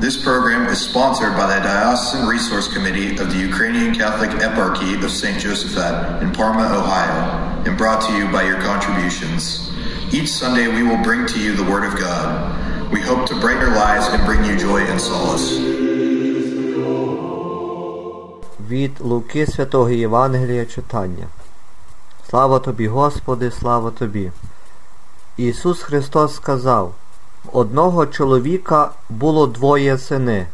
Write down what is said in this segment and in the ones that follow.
This program is sponsored by the Diocesan Resource Committee of the Ukrainian Catholic Eparchy of St. Josephat in Parma, Ohio, and brought to you by your contributions. Each Sunday we will bring to you the Word of God. We hope to brighten your lives and bring you joy and solace. Від Луки Святого Євангелія читання. Слава тобі, Господи, слава тобі. Ісус Христос сказав: В одного чоловіка було двоє сини.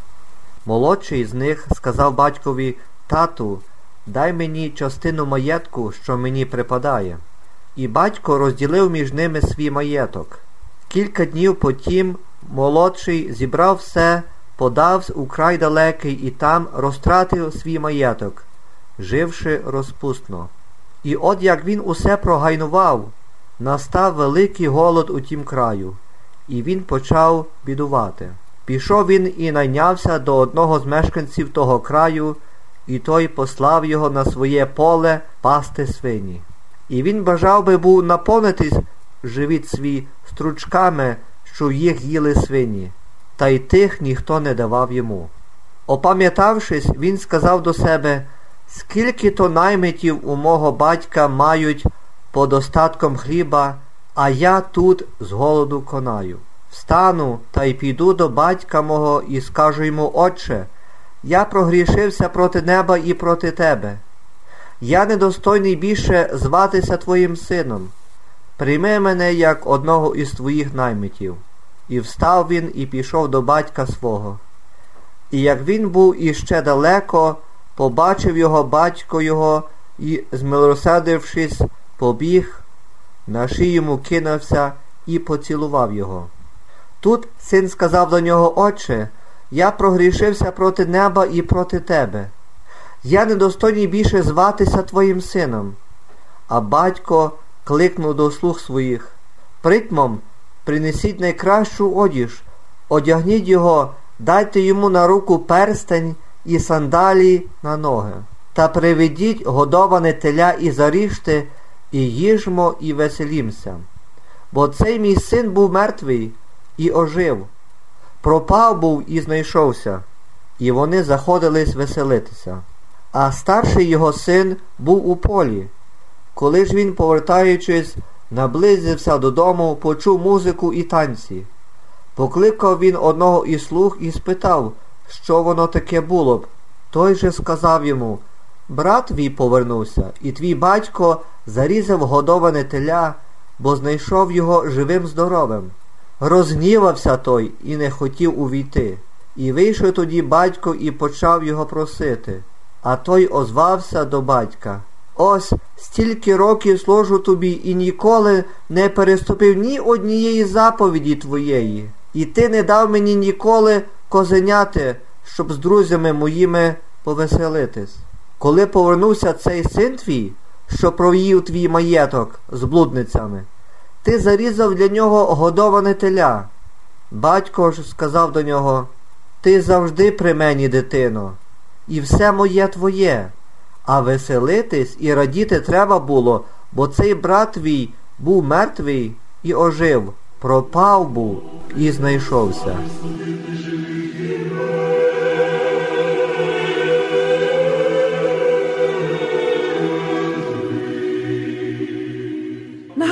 Молодший з них сказав батькові Тату, дай мені частину маєтку, що мені припадає. І батько розділив між ними свій маєток. Кілька днів потім молодший зібрав все, подався у край далекий і там розтратив свій маєток, живши розпустно. І от як він усе прогайнував, настав великий голод у тім краю, і він почав бідувати. Пішов він і найнявся до одного з мешканців того краю, і той послав його на своє поле пасти свині. І він бажав би був наповнитись живіт свій стручками, що їх їли свині, та й тих ніхто не давав йому. Опам'ятавшись, він сказав до себе, скільки то наймитів у мого батька мають под остатком хліба, а я тут з голоду конаю. Встану та й піду до батька мого і скажу йому, Отче, я прогрішився проти неба і проти тебе. Я недостойний більше зватися твоїм сином. Прийми мене як одного із твоїх наймитів. І встав він і пішов до батька свого. І як він був іще далеко, побачив його батько його і, змилосердившись, побіг, на шию йому кинувся і поцілував його. Тут син сказав до нього, Отче, я прогрішився проти неба і проти тебе. Я недостойний більше зватися твоїм сином. А батько кликнув до слуг своїх. Притмом принесіть найкращу одіж, одягніть його, дайте йому на руку перстень і сандалі на ноги. Та приведіть годоване теля і заріжте, і їжмо, і веселімся. Бо цей мій син був мертвий і ожив, пропав був і знайшовся, і вони заходились веселитися. А старший його син був у полі. Коли ж він, повертаючись, наблизився додому, почув музику і танці. Покликав він одного із слуг і спитав, що воно таке було б. Той же сказав йому Брат твій повернувся, і твій батько зарізав годоване теля, бо знайшов його живим здоровим. Розгнівався той і не хотів увійти. І вийшов тоді батько і почав його просити. А той озвався до батька. Ось стільки років служу тобі і ніколи не переступив ні однієї заповіді твоєї. І ти не дав мені ніколи козеняти, щоб з друзями моїми повеселитись. Коли повернувся цей син твій, що провів твій маєток з блудницями, ти зарізав для нього годоване теля. Батько ж сказав до нього, ти завжди при мені, дитино, і все моє твоє. А веселитись і радіти треба було, бо цей брат твій був мертвий і ожив, пропав був і знайшовся.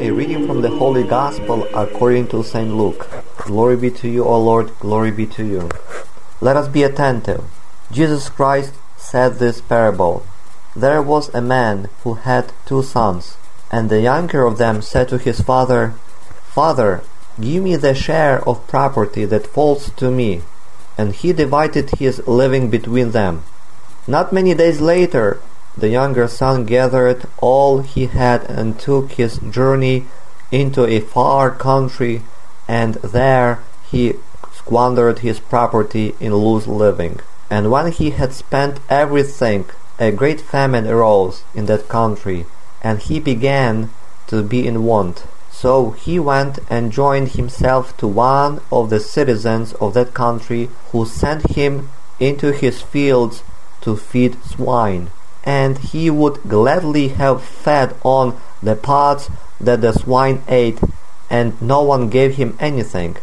A reading from the Holy Gospel according to St. Luke. Glory be to you, O Lord, glory be to you. Let us be attentive. Jesus Christ said this parable. There was a man who had two sons, And the younger of them said to his father, Father, give me the share of property that falls to me. And he divided his living between them. Not many days later, the younger son gathered all he had and took his journey into a far country, and there he squandered his property in loose living. And when he had spent everything, a great famine arose in that country, and he began to be in want. So he went and joined himself to one of the citizens of that country, who sent him into his fields to feed swine. And he would gladly have fed on the parts that the swine ate, and no one gave him anything.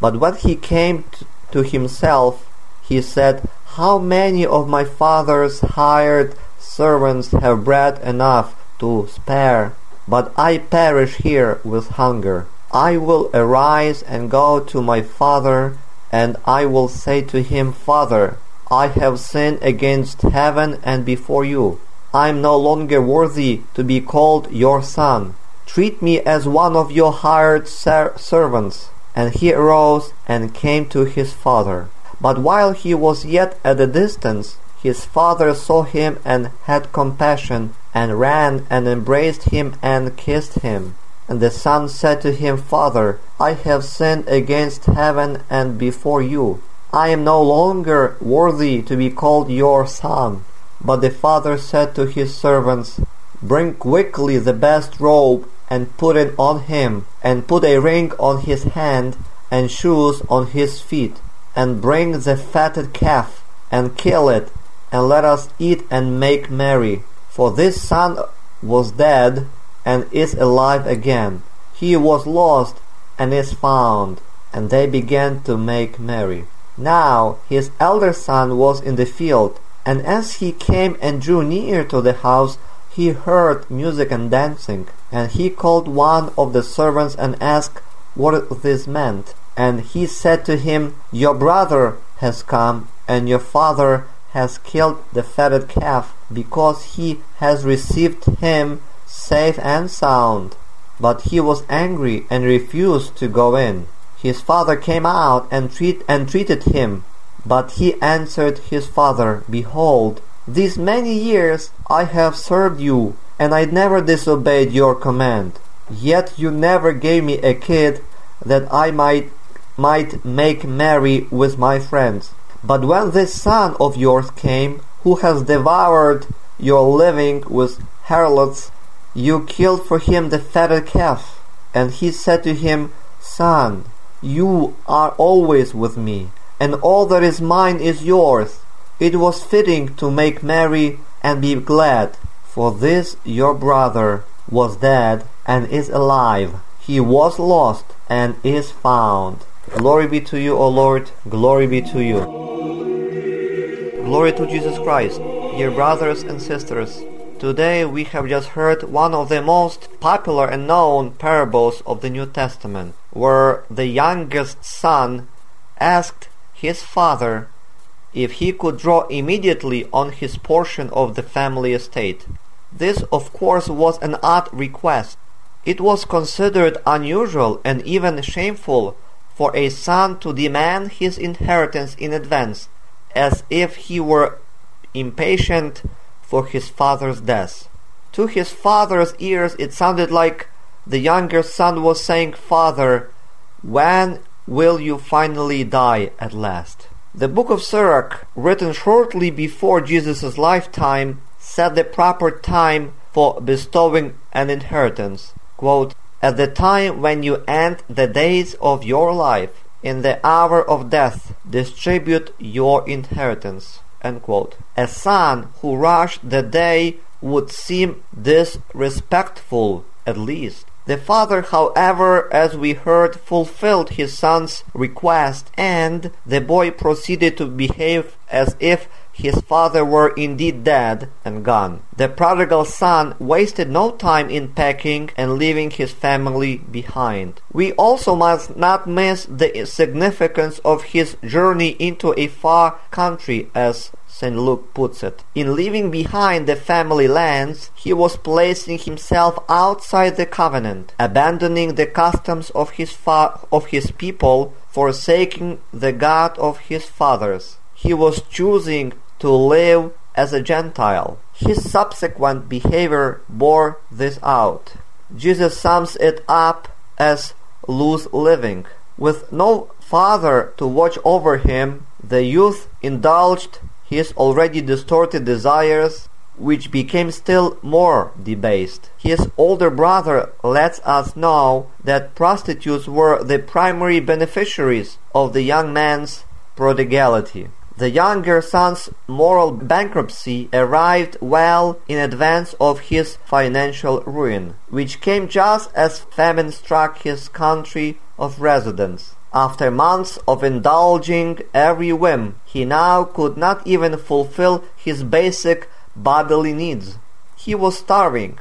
But when he came to himself, he said, How many of my father's hired servants have bread enough to spare, but I perish here with hunger. I will arise and go to my father, and I will say to him, Father, I have sinned against heaven and before you. I am no longer worthy to be called your son. Treat me as one of your hired ser- servants. And he arose and came to his father. But while he was yet at a distance, his father saw him and had compassion, and ran and embraced him and kissed him. And the son said to him, Father, I have sinned against heaven and before you. I am no longer worthy to be called your son. But the father said to his servants, Bring quickly the best robe and put it on him, and put a ring on his hand and shoes on his feet, and bring the fatted calf and kill it, and let us eat and make merry. For this son was dead and is alive again. He was lost and is found. And they began to make merry. Now his elder son was in the field, and as he came and drew near to the house, he heard music and dancing. And he called one of the servants and asked what this meant. And he said to him, Your brother has come, and your father has killed the fatted calf, because he has received him safe and sound. But he was angry and refused to go in. His father came out and, treat, and treated him. But he answered his father, Behold, these many years I have served you, and I never disobeyed your command. Yet you never gave me a kid that I might might make merry with my friends. But when this son of yours came, who has devoured your living with harlots, you killed for him the fatted calf. And he said to him, Son, you are always with me, and all that is mine is yours. It was fitting to make merry and be glad, for this your brother was dead and is alive. He was lost and is found. Glory be to you, O Lord, glory be to you. Glory to Jesus Christ. Dear brothers and sisters, today we have just heard one of the most popular and known parables of the New Testament, where the youngest son asked his father if he could draw immediately on his portion of the family estate. This, of course, was an odd request. It was considered unusual and even shameful for a son to demand his inheritance in advance, as if he were impatient for his father's death. To his father's ears, it sounded like the younger son was saying, Father, when will you finally die at last? The book of Sirach, written shortly before Jesus' lifetime, set the proper time for bestowing an inheritance. Quote, at the time when you end the days of your life, in the hour of death, distribute your inheritance. A son who rushed the day would seem disrespectful, at least. The father, however, as we heard, fulfilled his son's request, and the boy proceeded to behave as if his father were indeed dead and gone. The prodigal son wasted no time in packing and leaving his family behind. We also must not miss the significance of his journey into a far country as St. Luke puts it. In leaving behind the family lands, he was placing himself outside the covenant, abandoning the customs of his, fa- of his people, forsaking the God of his fathers. He was choosing to live as a Gentile. His subsequent behavior bore this out. Jesus sums it up as loose living. With no father to watch over him, the youth indulged his already distorted desires, which became still more debased. His older brother lets us know that prostitutes were the primary beneficiaries of the young man's prodigality. The younger son's moral bankruptcy arrived well in advance of his financial ruin, which came just as famine struck his country of residence. After months of indulging every whim, he now could not even fulfill his basic bodily needs. He was starving,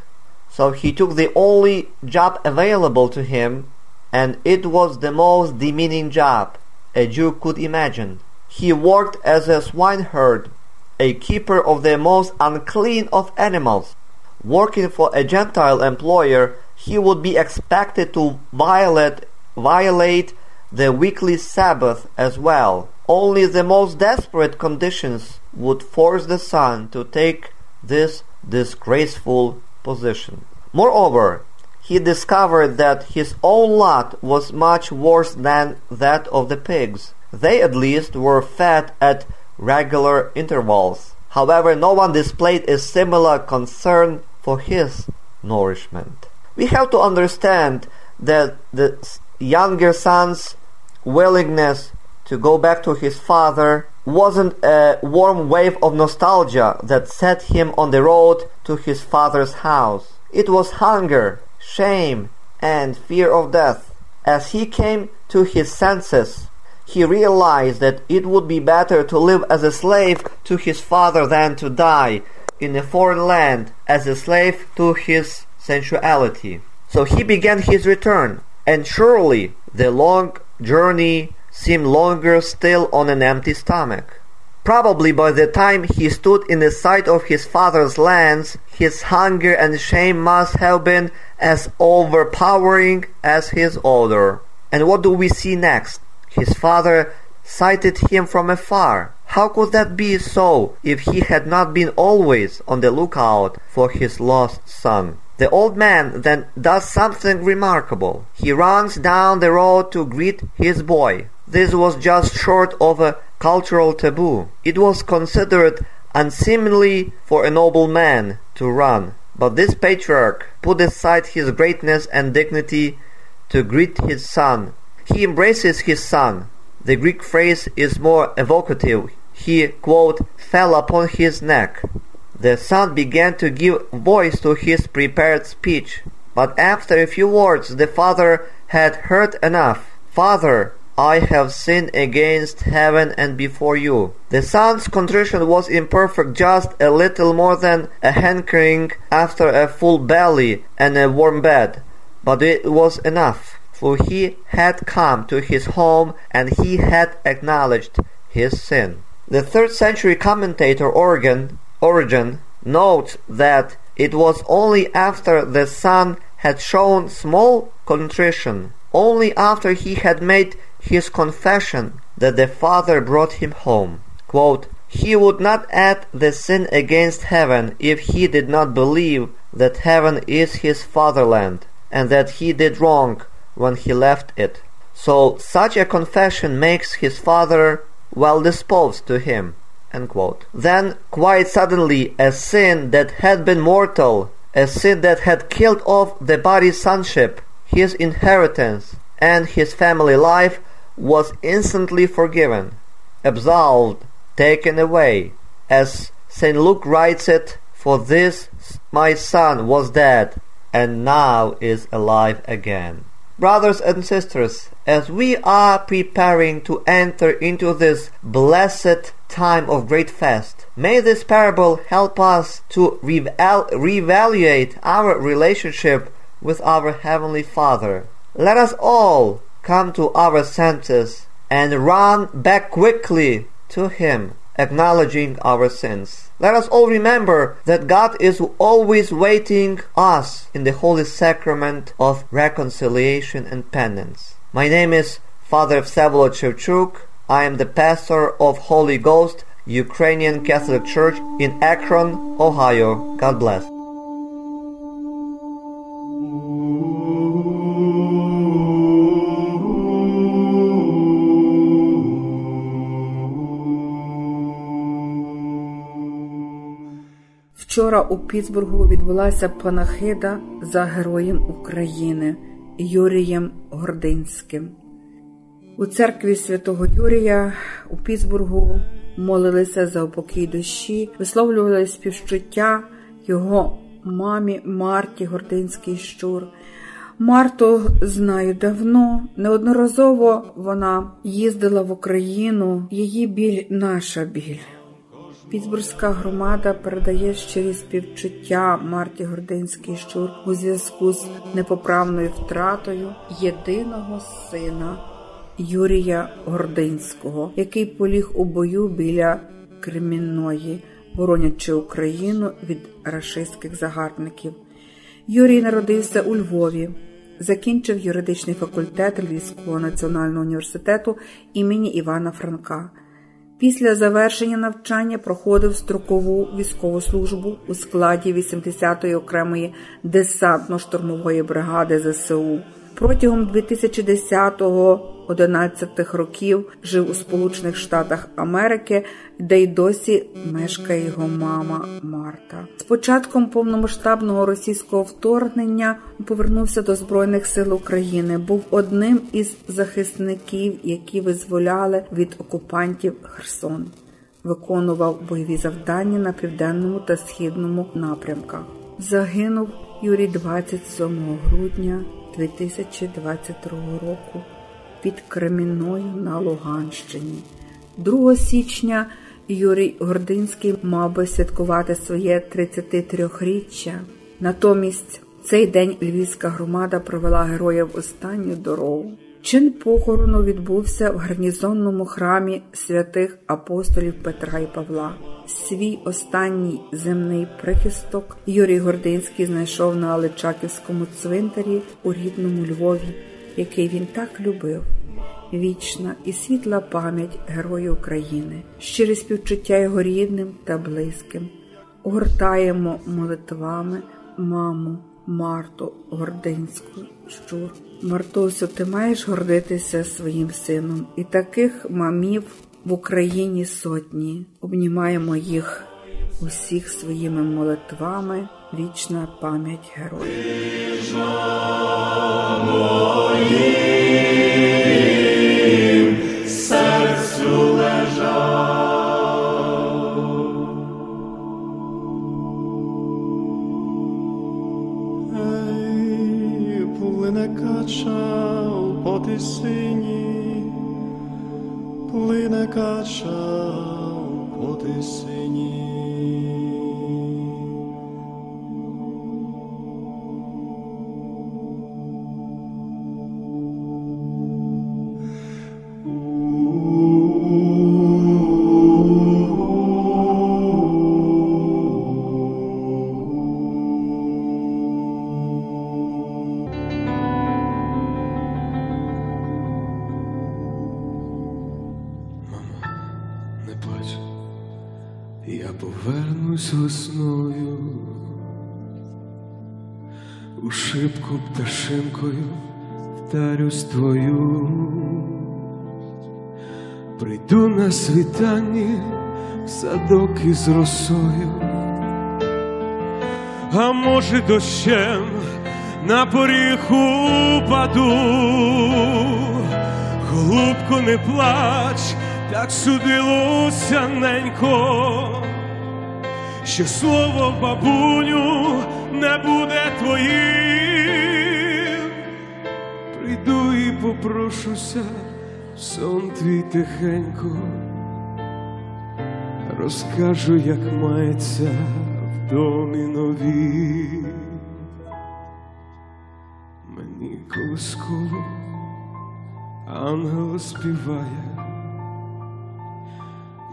so he took the only job available to him, and it was the most demeaning job a Jew could imagine. He worked as a swineherd, a keeper of the most unclean of animals. Working for a Gentile employer, he would be expected to violate, violate the weekly Sabbath as well. Only the most desperate conditions would force the son to take this disgraceful position. Moreover, he discovered that his own lot was much worse than that of the pigs. They at least were fed at regular intervals. However, no one displayed a similar concern for his nourishment. We have to understand that the younger son's willingness to go back to his father wasn't a warm wave of nostalgia that set him on the road to his father's house. It was hunger, shame, and fear of death. As he came to his senses, he realized that it would be better to live as a slave to his father than to die in a foreign land as a slave to his sensuality. So he began his return, and surely the long journey seemed longer still on an empty stomach. Probably by the time he stood in the sight of his father's lands, his hunger and shame must have been as overpowering as his odor. And what do we see next? His father sighted him from afar. How could that be so if he had not been always on the lookout for his lost son? The old man then does something remarkable. He runs down the road to greet his boy. This was just short of a cultural taboo. It was considered unseemly for a noble man to run. But this patriarch put aside his greatness and dignity to greet his son. He embraces his son. The Greek phrase is more evocative. He, quote, fell upon his neck. The son began to give voice to his prepared speech, but after a few words the father had heard enough. Father, I have sinned against heaven and before you. The son's contrition was imperfect, just a little more than a hankering after a full belly and a warm bed, but it was enough, for he had come to his home and he had acknowledged his sin. The third century commentator Origen Origen notes that it was only after the son had shown small contrition, only after he had made his confession, that the father brought him home. Quote, he would not add the sin against heaven if he did not believe that heaven is his fatherland and that he did wrong when he left it. So such a confession makes his father well disposed to him. Then, quite suddenly, a sin that had been mortal, a sin that had killed off the body's sonship, his inheritance, and his family life, was instantly forgiven, absolved, taken away. As St. Luke writes it, For this my son was dead, and now is alive again. Brothers and sisters, as we are preparing to enter into this blessed time of great fast, may this parable help us to reval- reevaluate our relationship with our Heavenly Father. Let us all come to our senses and run back quickly to Him, acknowledging our sins. Let us all remember that God is always waiting us in the holy sacrament of reconciliation and penance. My name is Father Vsevolod Shevchuk. I am the pastor of Holy Ghost Ukrainian Catholic Church in Akron, Ohio. God bless. Вчора у Пітсбургу відбулася панахида за героєм України Юрієм Гординським. У церкві святого Юрія у Пітсбургу молилися за упокій душі, висловлювали співчуття його мамі Марті Гординський щур. Марту знаю давно. Неодноразово вона їздила в Україну. Її біль наша біль. Пітсбурзька громада передає щирі співчуття Марті Гординський щур у зв'язку з непоправною втратою єдиного сина Юрія Гординського, який поліг у бою біля Кремінної, боронячи Україну від рашистських загарбників. Юрій народився у Львові. Закінчив юридичний факультет Львівського національного університету імені Івана Франка. Після завершення навчання проходив строкову військову службу у складі 80-ї окремої десантно-штурмової бригади ЗСУ. Протягом 2010-11 років жив у Сполучених Штатах Америки, де й досі мешкає його мама Марта. З початком повномасштабного російського вторгнення повернувся до Збройних сил України. Був одним із захисників, які визволяли від окупантів Херсон. Виконував бойові завдання на південному та східному напрямках. Загинув Юрій 27 грудня 2022 року під Кремінною на Луганщині. 2 січня Юрій Гординський мав би святкувати своє 33-річчя. Натомість цей день львівська громада провела героя в останню дорогу. Чин похорону відбувся в гарнізонному храмі святих апостолів Петра і Павла. Свій останній земний прихисток Юрій Гординський знайшов на Аличаківському цвинтарі у рідному Львові, який він так любив. Вічна і світла пам'ять Герою України, щире співчуття його рідним та близьким. Огортаємо молитвами маму Марту Гординську щур. Мартусю, ти маєш гордитися своїм сином, і таких мамів в Україні сотні. Обнімаємо їх усіх своїми молитвами. Вічна пам'ять героїв. Не плач, я повернусь весною, у шибку пташинкою вдарюсь твою, прийду на світанні в садок із росою, а може дощем на поріг упаду. Голубко, не плач, так судилося ненько, що слово бабуню не буде твоїм. Прийду і попрошуся сон твій тихенько, розкажу, як мається в домі нові. Мені колисково ангел співає,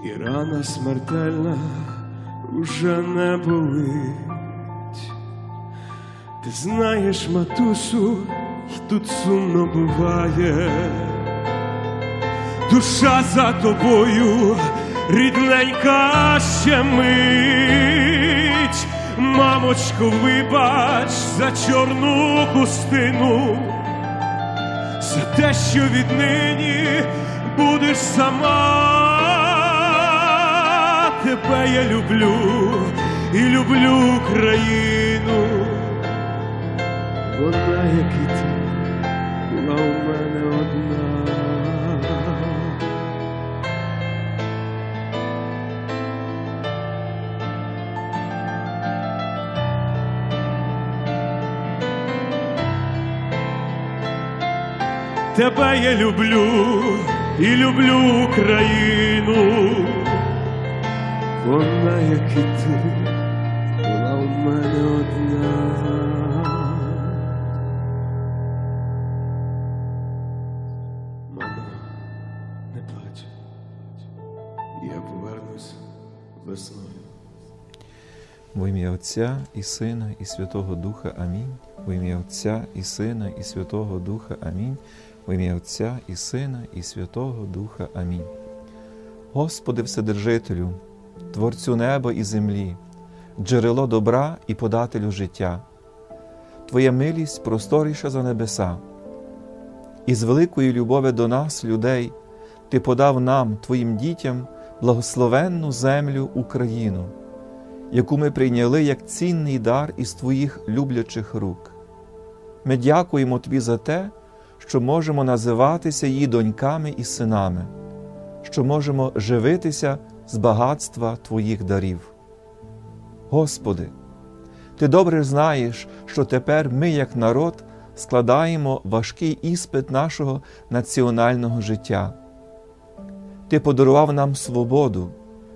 і рана смертельна уже не болить. Ти знаєш, матусю, й тут сумно буває, душа за тобою, рідненька ще мить, мамочко, вибач за чорну хустину, за те, що віднині будеш сама, тебе я люблю і люблю країну вона, як і ти, була у мене одна. Тебе я люблю і люблю Україну, вона, як і ти, була у мене одна. Мамо, не плач. Я повернусь весною. В ім'я Отця і Сина, і Святого Духа Амінь. В ім'я Отця і Сина, і Святого Духа Амінь. В ім'я Отця і Сина, і Святого Духа Амінь. Господи Вседержителю, Творцю неба і землі, джерело добра і подателю життя, Твоя милість просторіша за небеса. І з великої любові до нас, людей, Ти подав нам, Твоїм дітям, благословенну землю Україну, яку ми прийняли як цінний дар із Твоїх люблячих рук. Ми дякуємо Тобі за те, що можемо називатися її доньками і синами, що можемо живитися з багатства Твоїх дарів. Господи, Ти добре знаєш, що тепер ми, як народ, складаємо важкий іспит нашого національного життя. Ти подарував нам свободу,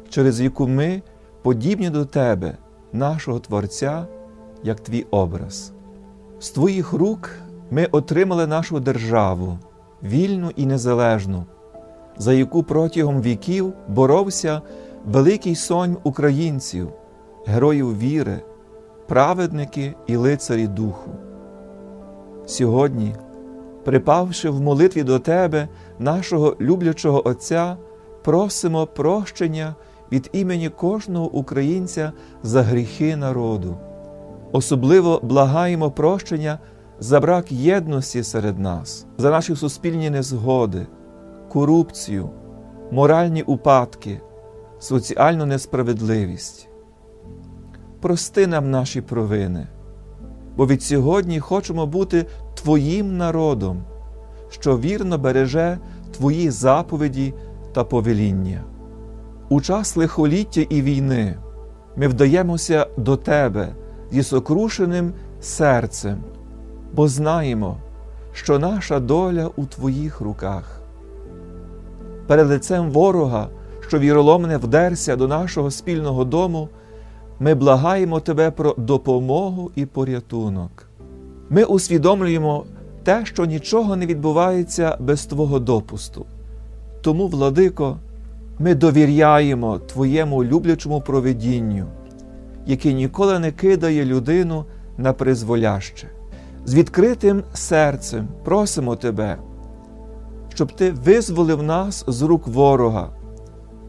через яку ми подібні до Тебе, нашого Творця, як Твій образ. З Твоїх рук ми отримали нашу державу, вільну і незалежну, за яку протягом віків боровся великий сонь українців, героїв віри, праведники і лицарі духу. Сьогодні, припавши в молитві до Тебе, нашого люблячого Отця, просимо прощення від імені кожного українця за гріхи народу. Особливо благаємо прощення за брак єдності серед нас, за наші суспільні незгоди, корупцію, моральні упадки, соціальну несправедливість. Прости нам наші провини, бо від сьогодні хочемо бути Твоїм народом, що вірно береже Твої заповіді та повеління. У час лихоліття і війни ми вдаємося до Тебе зі сокрушеним серцем, бо знаємо, що наша доля у Твоїх руках. Перед лицем ворога, що віроломне вдерся до нашого спільного дому, ми благаємо Тебе про допомогу і порятунок. Ми усвідомлюємо те, що нічого не відбувається без Твого допусту. Тому, владико, ми довіряємо Твоєму люблячому провидінню, яке ніколи не кидає людину на призволяще. З відкритим серцем просимо Тебе, щоб Ти визволив нас з рук ворога,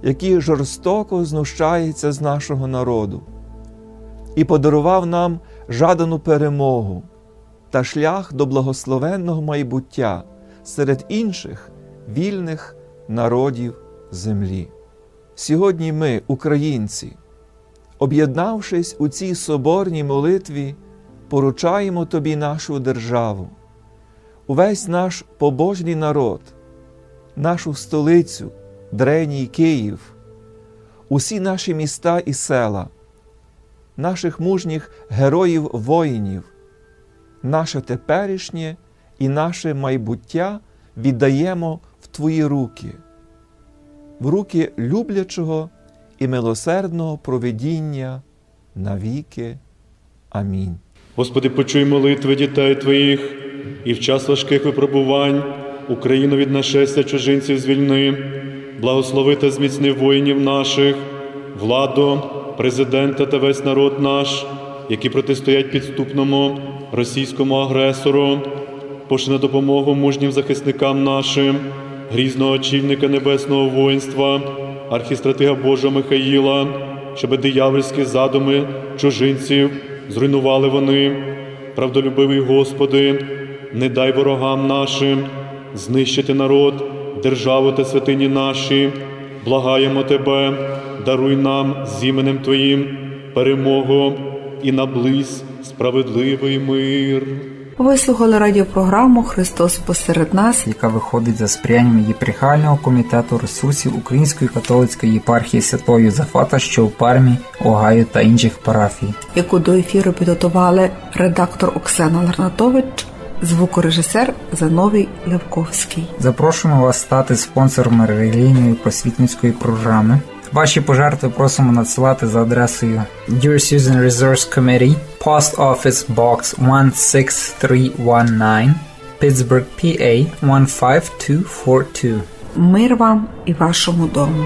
який жорстоко знущається з нашого народу, і подарував нам жадану перемогу та шлях до благословенного майбуття серед інших вільних народів землі. Сьогодні ми, українці, об'єднавшись у цій соборній молитві, поручаємо Тобі нашу державу, увесь наш побожний народ, нашу столицю, дреній Київ, усі наші міста і села, наших мужніх героїв воїнів, наше теперішнє і наше майбуття віддаємо в Твої руки, в руки люблячого і милосердного проведіння навіки. Амінь. Господи, почуй молитви дітей Твоїх і в час важких випробувань Україну від нашестя чужинців звільни, благослови та зміцни воїнів наших, владу, президента та весь народ наш, які протистоять підступному російському агресору, пошли на допомогу мужнім захисникам нашим, грізного очільника небесного воїнства, архістратига Божого Михаїла, щоб диявольські задуми чужинців зруйнували вони. Правдолюбивий Господи, не дай ворогам нашим знищити народ, державу та святині наші. Благаємо Тебе, даруй нам з іменем Твоїм перемогу і наблизь справедливий мир. Ви слухали радіопрограму Христос посеред нас, яка виходить за сприянням єпархіального комітету ресурсів Української католицької єпархії Святого Юзафата, що у Пармі, Огайо та інших парафій. яку до ефіру підготували редактор Оксана Ларнатович, звукорежисер Зановій Левковський. Запрошуємо вас стати спонсором релігійної просвітницької програми. Ваші пожертви просимо надсилати за адресою Dear Susan Resource Committee, Post Office Box 16319, Pittsburgh, PA 15242. Мир вам і вашому дому.